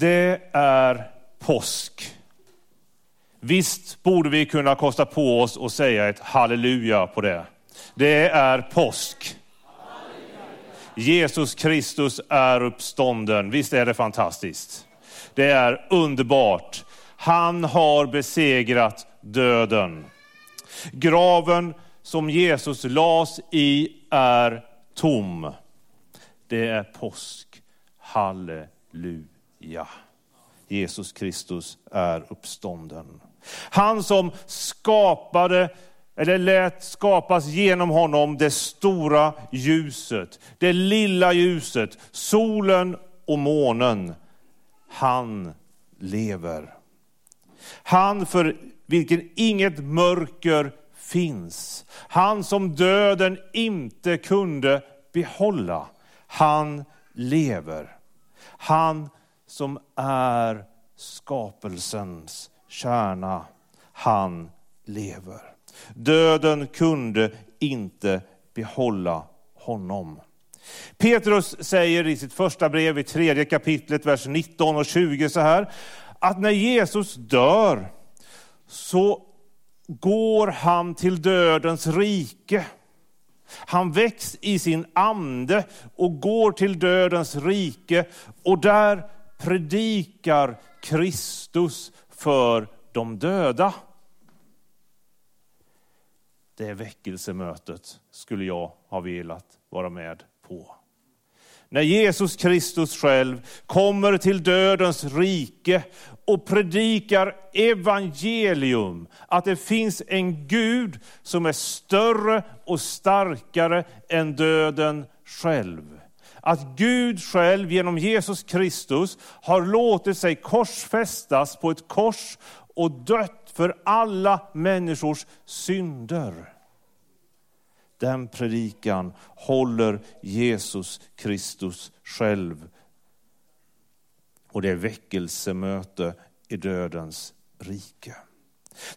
Det är påsk. Visst borde vi kunna kosta på oss och säga ett halleluja på det. Det är påsk. Jesus Kristus är uppstånden. Visst är det fantastiskt? Det är underbart. Han har besegrat döden. Graven som Jesus las i är tom. Det är påsk. Halleluja. Ja, Jesus Kristus är uppstånden. Han som skapade, eller lät skapas genom honom, det stora ljuset, det lilla ljuset, solen och månen. Han lever. Han för vilken inget mörker finns. Han som döden inte kunde behålla. Han lever. Han som är skapelsens kärna. Han lever. Döden kunde inte behålla honom. Petrus säger i sitt första brev i tredje kapitlet, vers 19 och 20 så här, att när Jesus dör så går han till dödens rike. Han väcks i sin ande och går till dödens rike och där predikar Kristus för de döda. Det väckelsemötet skulle jag ha velat vara med på. När Jesus Kristus själv kommer till dödens rike och predikar evangelium, att det finns en Gud som är större och starkare än döden själv. Att Gud själv genom Jesus Kristus har låtit sig korsfästas på ett kors och dött för alla människors synder. Den predikan håller Jesus Kristus själv. Och det är väckelsemöte i dödens rike.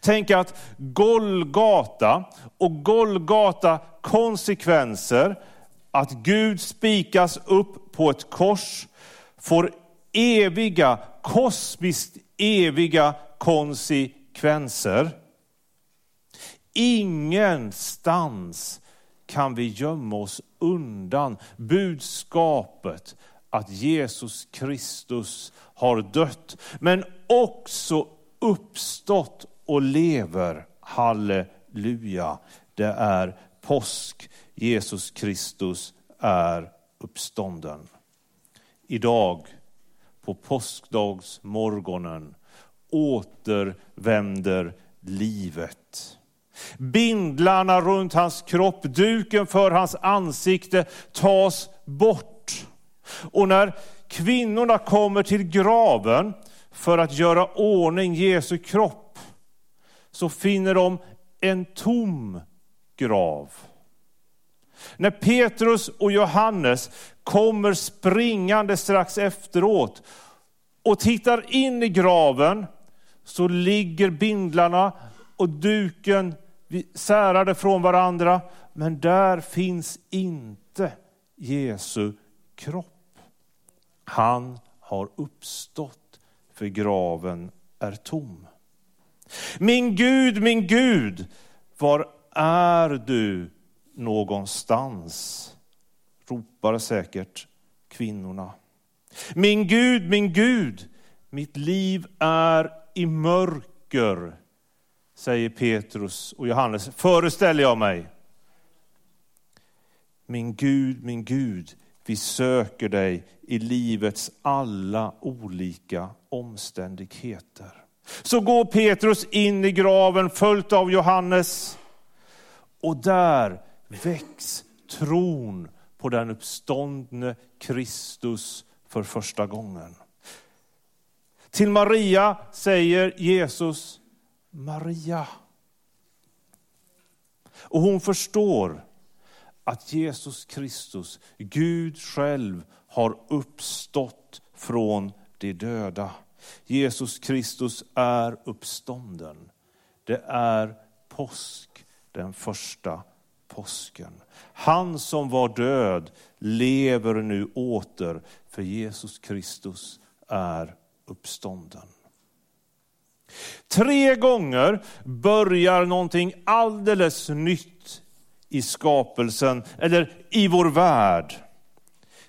Tänk att Golgata och Golgata konsekvenser, att Gud spikas upp på ett kors, får eviga, kosmiskt eviga konsekvenser. Ingenstans kan vi gömma oss undan budskapet att Jesus Kristus har dött, men också uppstått och lever. Halleluja. Det är påsk. Jesus Kristus är uppstånden. Idag, på påskdagsmorgonen, återvänder livet. Bindlarna runt hans kropp, duken för hans ansikte tas bort. Och när kvinnorna kommer till graven för att göra ordning Jesu kropp, så finner de en tom grav. När Petrus och Johannes kommer springande strax efteråt och tittar in i graven, så ligger bindlarna och duken särade från varandra, men där finns inte Jesu kropp. Han har uppstått, för graven är tom. Min Gud, min Gud, var är du någonstans? ropar säkert kvinnorna. Min Gud, min Gud, mitt liv är i mörker säger Petrus och Johannes, föreställer jag mig. Min Gud, min Gud, vi söker dig i livets alla olika omständigheter. Så går Petrus in i graven följt av Johannes. Och där väcks tron på den uppståndne Kristus för första gången. Till Maria säger Jesus, Maria. Och hon förstår att Jesus Kristus, Gud själv, har uppstått från de döda. Jesus Kristus är uppstånden. Det är påsk, den första påsken. Han som var död lever nu åter, för Jesus Kristus är uppstånden. Tre gånger börjar någonting alldeles nytt i skapelsen, eller i vår värld.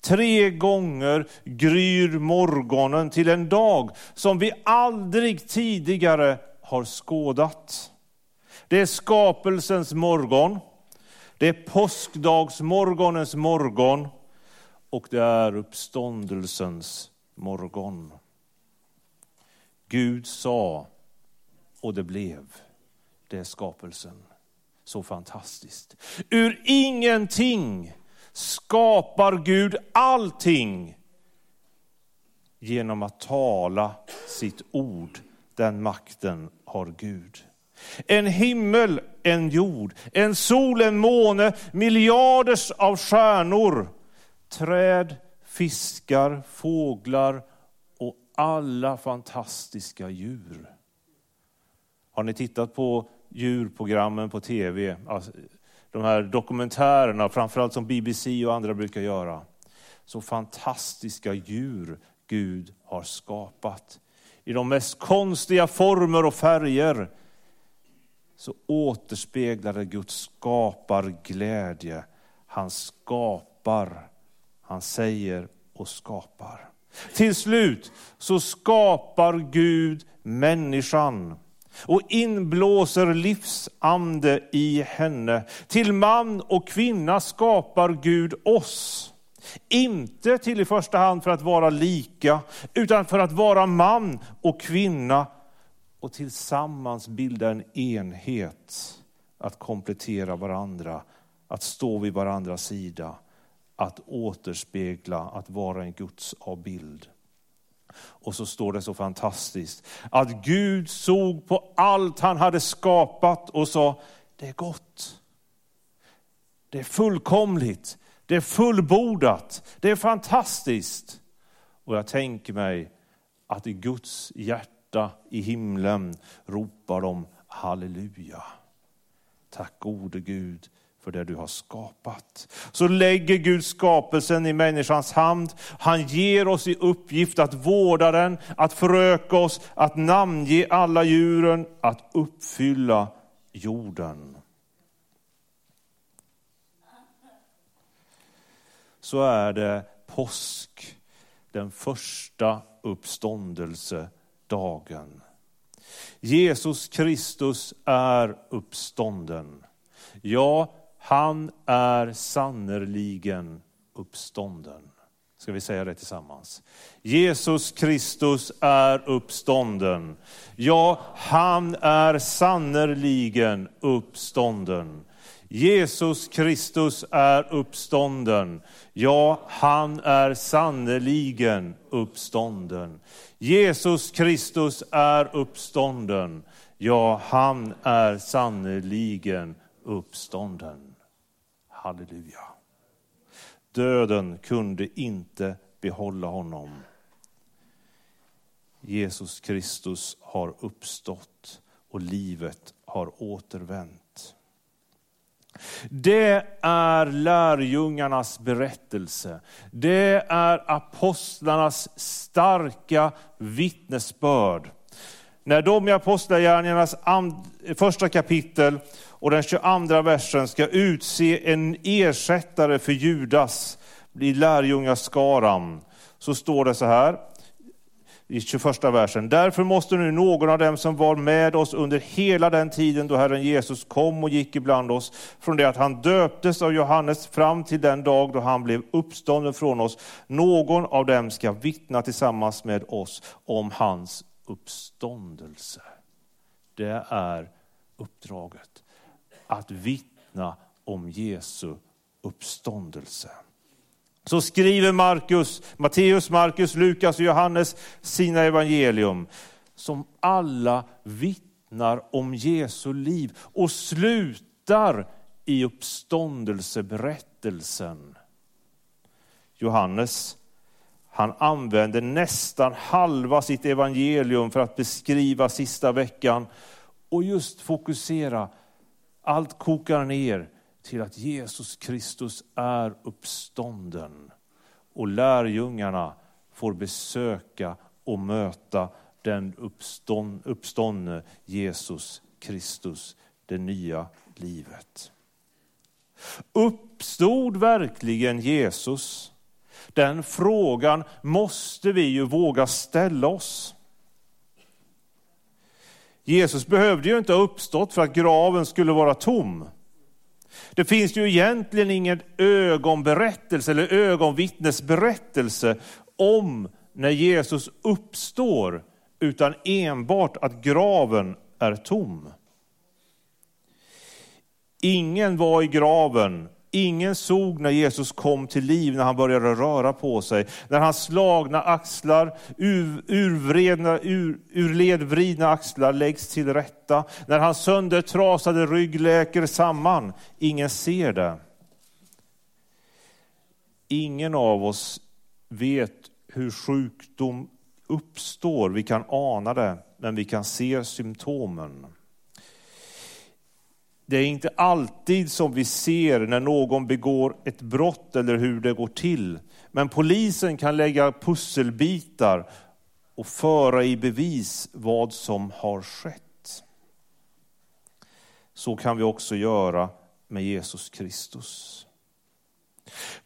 Tre gånger gryr morgonen till en dag som vi aldrig tidigare har skådat. Det är skapelsens morgon, det är påskdagsmorgonens morgon och det är uppståndelsens morgon. Gud sa och det blev. Det är skapelsen. Så fantastiskt. Ur ingenting skapar Gud allting genom att tala sitt ord. Den makten har Gud. En himmel, en jord, en sol, en måne, miljarders av stjärnor, träd, fiskar, fåglar och alla fantastiska djur. Har ni tittat på djurprogrammen på tv? Alltså, de här dokumentärerna, framförallt som BBC och andra brukar göra. Så fantastiska djur Gud har skapat. I de mest konstiga former och färger så återspeglar det Guds skaparglädje. Han skapar, han säger och skapar. Till slut så skapar Gud människan och inblåser livsande i henne. Till man och kvinna skapar Gud oss. Inte till i första hand för att vara lika, utan för att vara man och kvinna och tillsammans bilda en enhet. Att komplettera varandra, att stå vid varandras sida, att återspegla, att vara en Guds avbild. Och så står det så fantastiskt att Gud såg på allt han hade skapat och sa, det är gott. Det är fullkomligt, det är fullbordat, det är fantastiskt. Och jag tänker mig att i Guds hjärta hjärta i himlen ropar de halleluja. Tack gode Gud för det du har skapat. Så lägger Gud skapelsen i människans hand. Han ger oss i uppgift att vårda den, att föröka oss, att namnge alla djuren, att uppfylla jorden. Så är det påsk, den första dagen. Jesus Kristus är uppstånden. Ja, han är sannerligen uppstånden. Ska vi säga det tillsammans? Jesus Kristus är uppstånden. Ja, han är sannerligen uppstånden. Jesus Kristus är uppstånden. Ja, han är sannerligen uppstånden. Jesus Kristus är uppstånden. Ja, han är sannerligen uppstånden. Halleluja. Döden kunde inte behålla honom. Jesus Kristus har uppstått och livet har återvänt. Det är lärjungarnas berättelse. Det är apostlarnas starka vittnesbörd. När de i Apostlagärningarnas första kapitel och den 22 versen ska utse en ersättare för Judas i lärjungaskaran, så står det så här i 21 versen. Därför måste nu någon av dem som var med oss under hela den tiden då Herren Jesus kom och gick ibland oss, från det att han döptes av Johannes fram till den dag då han blev uppstånden från oss, någon av dem ska vittna tillsammans med oss om hans uppståndelse. Det är uppdraget att vittna om Jesu uppståndelse. Så skriver Markus, Matteus, Markus, Lukas och Johannes sina evangelium som alla vittnar om Jesu liv och slutar i uppståndelseberättelsen. Johannes han använder nästan halva sitt evangelium för att beskriva sista veckan och just fokusera allt kokar ner till att Jesus Kristus är uppstånden och lärjungarna får besöka och möta den uppstånd, uppståndne Jesus Kristus, det nya livet. Uppstod verkligen Jesus? Den frågan måste vi ju våga ställa oss. Jesus behövde ju inte ha uppstått för att graven skulle vara tom. Det finns ju egentligen ingen ögonberättelse eller ögonvittnesberättelse om när Jesus uppstår, utan enbart att graven är tom. Ingen var i graven Ingen såg när Jesus kom till liv, när han började röra på sig. När hans slagna axlar, ur, urvredna, ur, urledvridna axlar läggs till rätta. När hans söndertrasade rygg läker samman. Ingen ser det. Ingen av oss vet hur sjukdom uppstår. Vi kan ana det, men vi kan se symptomen. Det är inte alltid som vi ser när någon begår ett brott eller hur det går till. Men polisen kan lägga pusselbitar och föra i bevis vad som har skett. Så kan vi också göra med Jesus Kristus.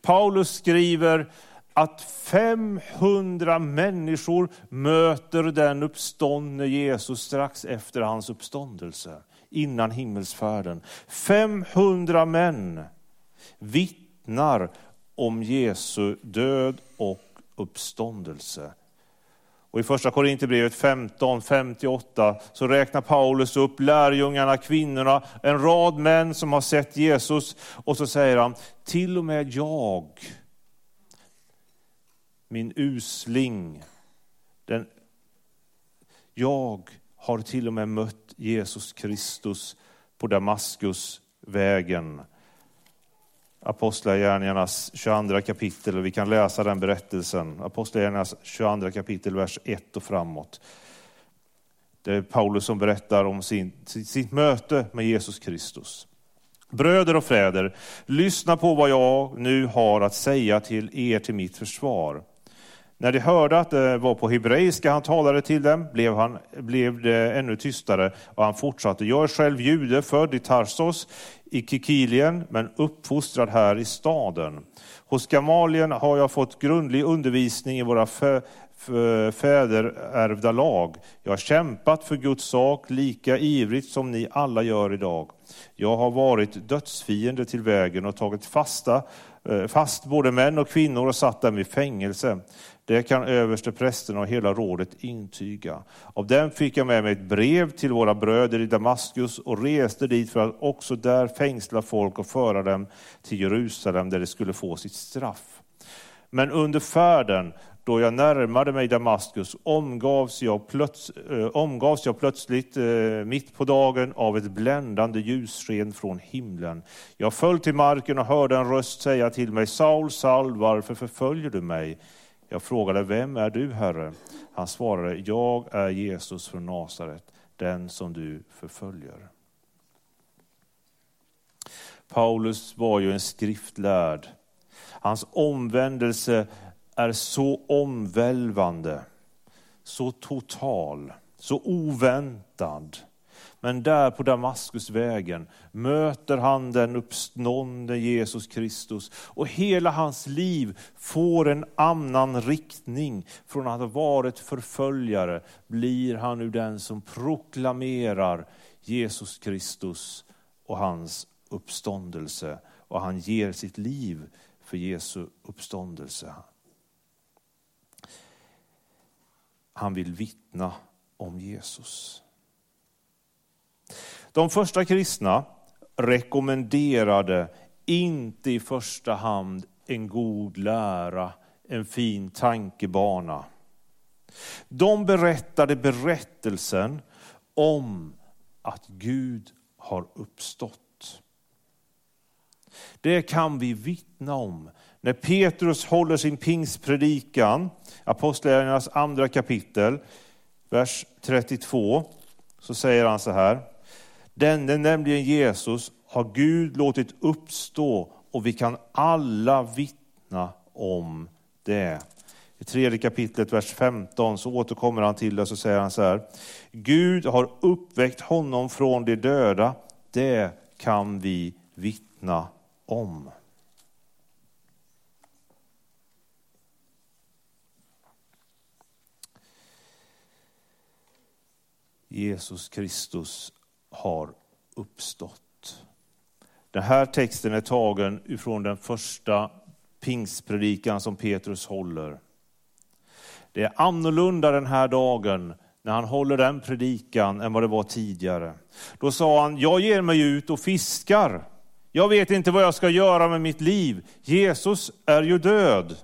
Paulus skriver att 500 människor möter den uppståndne Jesus strax efter hans uppståndelse innan himmelsfärden. 500 män vittnar om Jesu död och uppståndelse. Och I första Korinthierbrevet 15, 58 så räknar Paulus upp lärjungarna, kvinnorna, en rad män som har sett Jesus. Och så säger han, till och med jag, min usling, den, jag har till och med mött Jesus Kristus på Damaskusvägen. Apostlagärningarnas 22 kapitel, och vi kan läsa den berättelsen. Apostlagärningarnas 22 kapitel, vers 1 och framåt. Det är Paulus som berättar om sin, sitt möte med Jesus Kristus. Bröder och fräder, lyssna på vad jag nu har att säga till er till mitt försvar. När de hörde att det var på hebreiska han talade till dem blev, han, blev det ännu tystare och han fortsatte. Jag är själv jude, född i Tarsos i Kikilien, men uppfostrad här i staden. Hos Gamalien har jag fått grundlig undervisning i våra fäderärvda lag. Jag har kämpat för Guds sak lika ivrigt som ni alla gör idag. Jag har varit dödsfiende till vägen och tagit fasta, eh, fast både män och kvinnor och satt dem i fängelse. Det kan överste prästen och hela rådet intyga. Av dem fick jag med mig ett brev till våra bröder i Damaskus och reste dit för att också där fängsla folk och föra dem till Jerusalem där de skulle få sitt straff. Men under färden, då jag närmade mig Damaskus, omgavs jag, plöts, eh, omgavs jag plötsligt eh, mitt på dagen av ett bländande ljussken från himlen. Jag föll till marken och hörde en röst säga till mig, Saul, Saul, varför förföljer du mig? Jag frågade, vem är du Herre? Han svarade, jag är Jesus från Nasaret, den som du förföljer. Paulus var ju en skriftlärd. Hans omvändelse är så omvälvande, så total, så oväntad men där på Damaskusvägen möter han den uppståndne Jesus Kristus och hela hans liv får en annan riktning. Från att ha varit förföljare blir han nu den som proklamerar Jesus Kristus och hans uppståndelse. Och han ger sitt liv för Jesu uppståndelse. Han vill vittna om Jesus. De första kristna rekommenderade inte i första hand en god lära, en fin tankebana. De berättade berättelsen om att Gud har uppstått. Det kan vi vittna om när Petrus håller sin pingspredikan, Apostlagärningarnas andra kapitel, vers 32, så säger han så här. Denne, nämligen Jesus, har Gud låtit uppstå och vi kan alla vittna om det. I tredje kapitlet, vers 15, så återkommer han till det och så säger han så här. Gud har uppväckt honom från de döda. Det kan vi vittna om. Jesus Kristus har uppstått. Den här texten är tagen ifrån den första pingstpredikan som Petrus håller. Det är annorlunda den här dagen när han håller den predikan än vad det var tidigare. Då sa han, jag ger mig ut och fiskar. Jag vet inte vad jag ska göra med mitt liv. Jesus är ju död.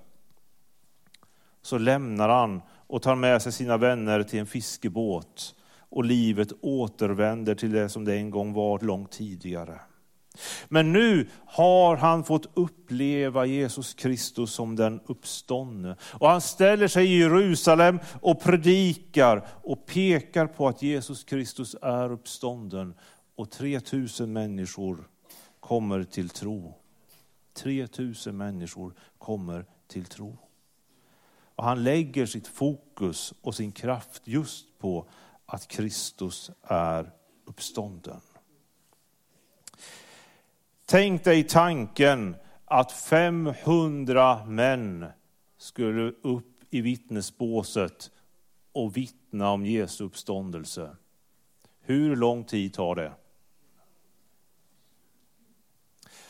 Så lämnar han och tar med sig sina vänner till en fiskebåt och livet återvänder till det som det en gång var långt tidigare. Men nu har han fått uppleva Jesus Kristus som den uppståndne. Och han ställer sig i Jerusalem och predikar och pekar på att Jesus Kristus är uppstånden. Och 3000 människor kommer till tro. 3000 människor kommer till tro. Och han lägger sitt fokus och sin kraft just på att Kristus är uppstånden. Tänk dig tanken att 500 män skulle upp i vittnesbåset och vittna om Jesu uppståndelse. Hur lång tid tar det?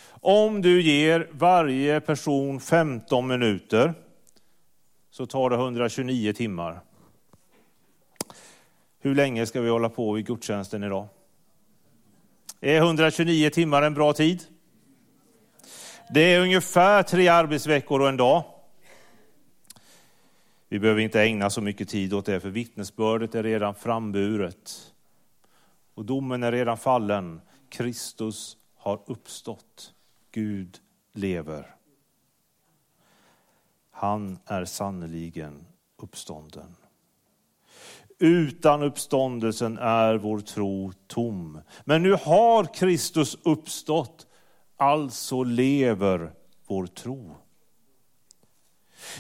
Om du ger varje person 15 minuter så tar det 129 timmar. Hur länge ska vi hålla på i gudstjänsten idag? Är 129 timmar en bra tid? Det är ungefär tre arbetsveckor och en dag. Vi behöver inte ägna så mycket tid åt det, för vittnesbördet är redan framburet. Och domen är redan fallen. Kristus har uppstått. Gud lever. Han är sannoliken uppstånden. Utan uppståndelsen är vår tro tom. Men nu har Kristus uppstått, alltså lever vår tro.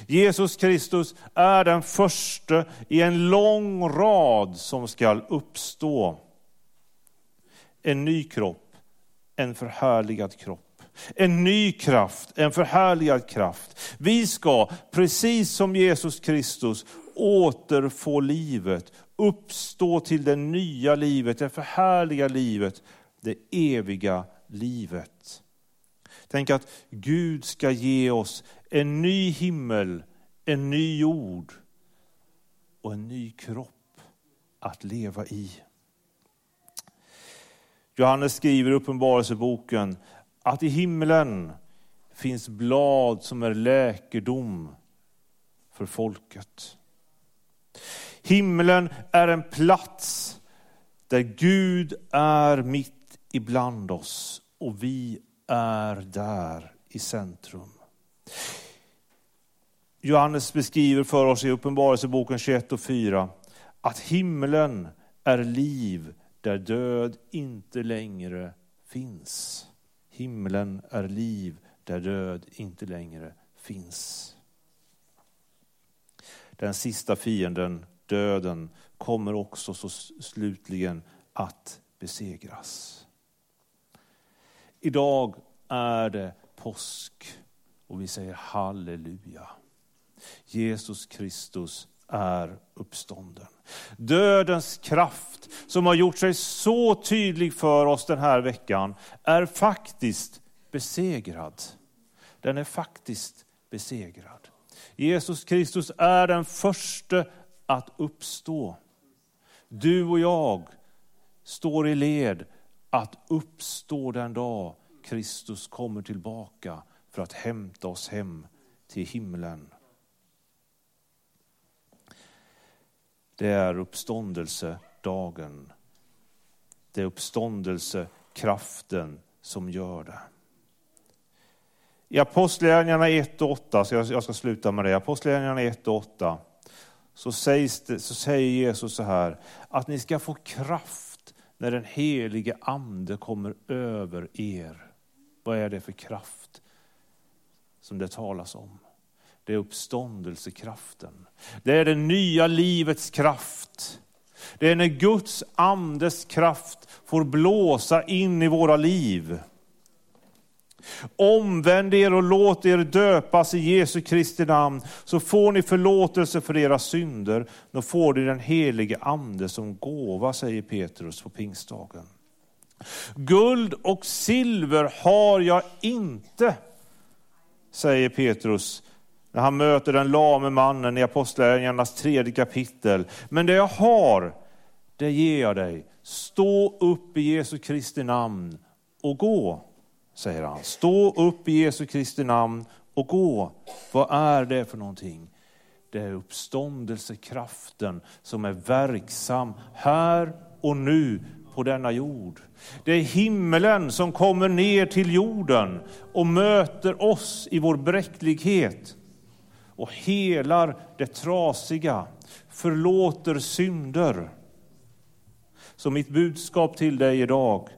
Jesus Kristus är den första i en lång rad som skall uppstå. En ny kropp, en förhärligad kropp. En ny kraft, en förhärligad kraft. Vi ska, precis som Jesus Kristus, återfå livet, uppstå till det nya livet, det förhärliga livet, det eviga livet. Tänk att Gud ska ge oss en ny himmel, en ny jord och en ny kropp att leva i. Johannes skriver i Uppenbarelseboken att i himlen finns blad som är läkedom för folket. Himlen är en plats där Gud är mitt ibland oss och vi är där i centrum. Johannes beskriver för oss i Uppenbarelseboken 21 och 4 att himlen är liv där död inte längre finns. Himlen är liv där död inte längre finns. Den sista fienden döden kommer också så slutligen att besegras. Idag är det påsk och vi säger halleluja. Jesus Kristus är uppstånden. Dödens kraft som har gjort sig så tydlig för oss den här veckan är faktiskt besegrad. Den är faktiskt besegrad. Jesus Kristus är den första att uppstå. Du och jag står i led att uppstå den dag Kristus kommer tillbaka för att hämta oss hem till himlen. Det är uppståndelsedagen. Det är uppståndelsekraften som gör det. I Apostlagärningarna 1 och 8, så jag ska sluta med det. Apostlagärningarna 1 och 8 så, sägs det, så säger Jesus så här, att ni ska få kraft när den helige ande kommer över er. Vad är det för kraft som det talas om? det är uppståndelsekraften. Det är det nya livets kraft. Det är när Guds andes kraft får blåsa in i våra liv. Omvänd er och låt er döpas i Jesu Kristi namn, så får ni förlåtelse för era synder. Då får ni den helige ande som gåva, säger Petrus på pingstdagen. Guld och silver har jag inte, säger Petrus när han möter den lame mannen i Apostlagärningarnas tredje kapitel. Men det jag har, det ger jag dig. Stå upp i Jesu Kristi namn och gå, säger han. Stå upp i Jesu Kristi namn och gå. Vad är det för någonting? Det är uppståndelsekraften som är verksam här och nu på denna jord. Det är himmelen som kommer ner till jorden och möter oss i vår bräcklighet och helar det trasiga, förlåter synder. Så mitt budskap till dig idag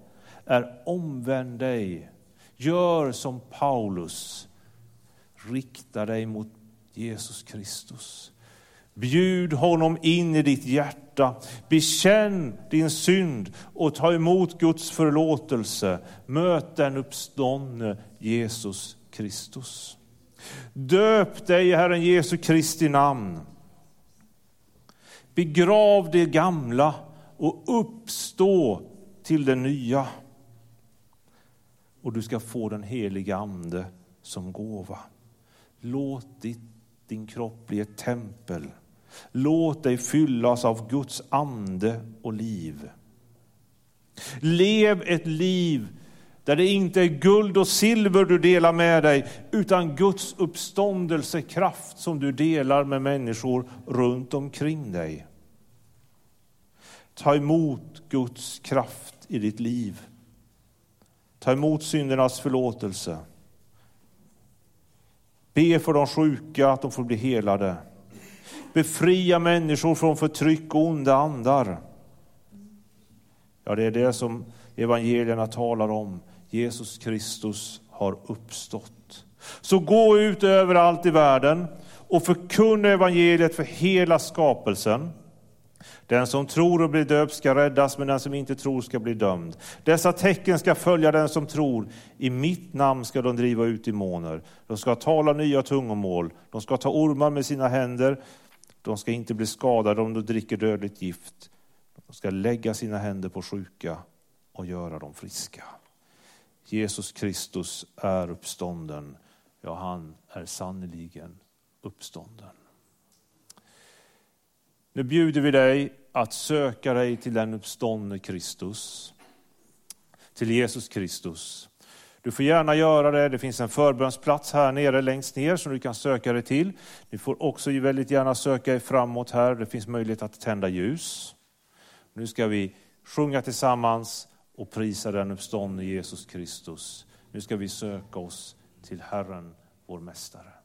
är omvänd dig. Gör som Paulus. Rikta dig mot Jesus Kristus. Bjud honom in i ditt hjärta. Bekänn din synd och ta emot Guds förlåtelse. Möt den uppståndne Jesus Kristus. Döp dig i Herren Jesu Kristi namn. Begrav det gamla och uppstå till det nya. Och du ska få den heliga Ande som gåva. Låt ditt, din kropp bli ett tempel. Låt dig fyllas av Guds ande och liv. Lev ett liv där det inte är guld och silver du delar med dig, utan Guds uppståndelsekraft som du delar med människor runt omkring dig. Ta emot Guds kraft i ditt liv. Ta emot syndernas förlåtelse. Be för de sjuka att de får bli helade. Befria människor från förtryck och onda andar. Ja, det är det som evangelierna talar om. Jesus Kristus har uppstått. Så gå ut överallt i världen och förkunna evangeliet för hela skapelsen. Den som tror och blir döpt ska räddas, men den som inte tror ska bli dömd. Dessa tecken ska följa den som tror. I mitt namn ska de driva ut demoner. De ska tala nya tungomål. De ska ta ormar med sina händer. De ska inte bli skadade om de dricker dödligt gift. De ska lägga sina händer på sjuka och göra dem friska. Jesus Kristus är uppstånden. Ja, han är sannerligen uppstånden. Nu bjuder vi dig att söka dig till den uppståndne Kristus, till Jesus Kristus. Du får gärna göra det, det finns en förbönsplats här nere längst ner som du kan söka dig till. Ni får också väldigt gärna söka er framåt här, det finns möjlighet att tända ljus. Nu ska vi sjunga tillsammans och prisa den uppståndne Jesus Kristus. Nu ska vi söka oss till Herren, vår Mästare.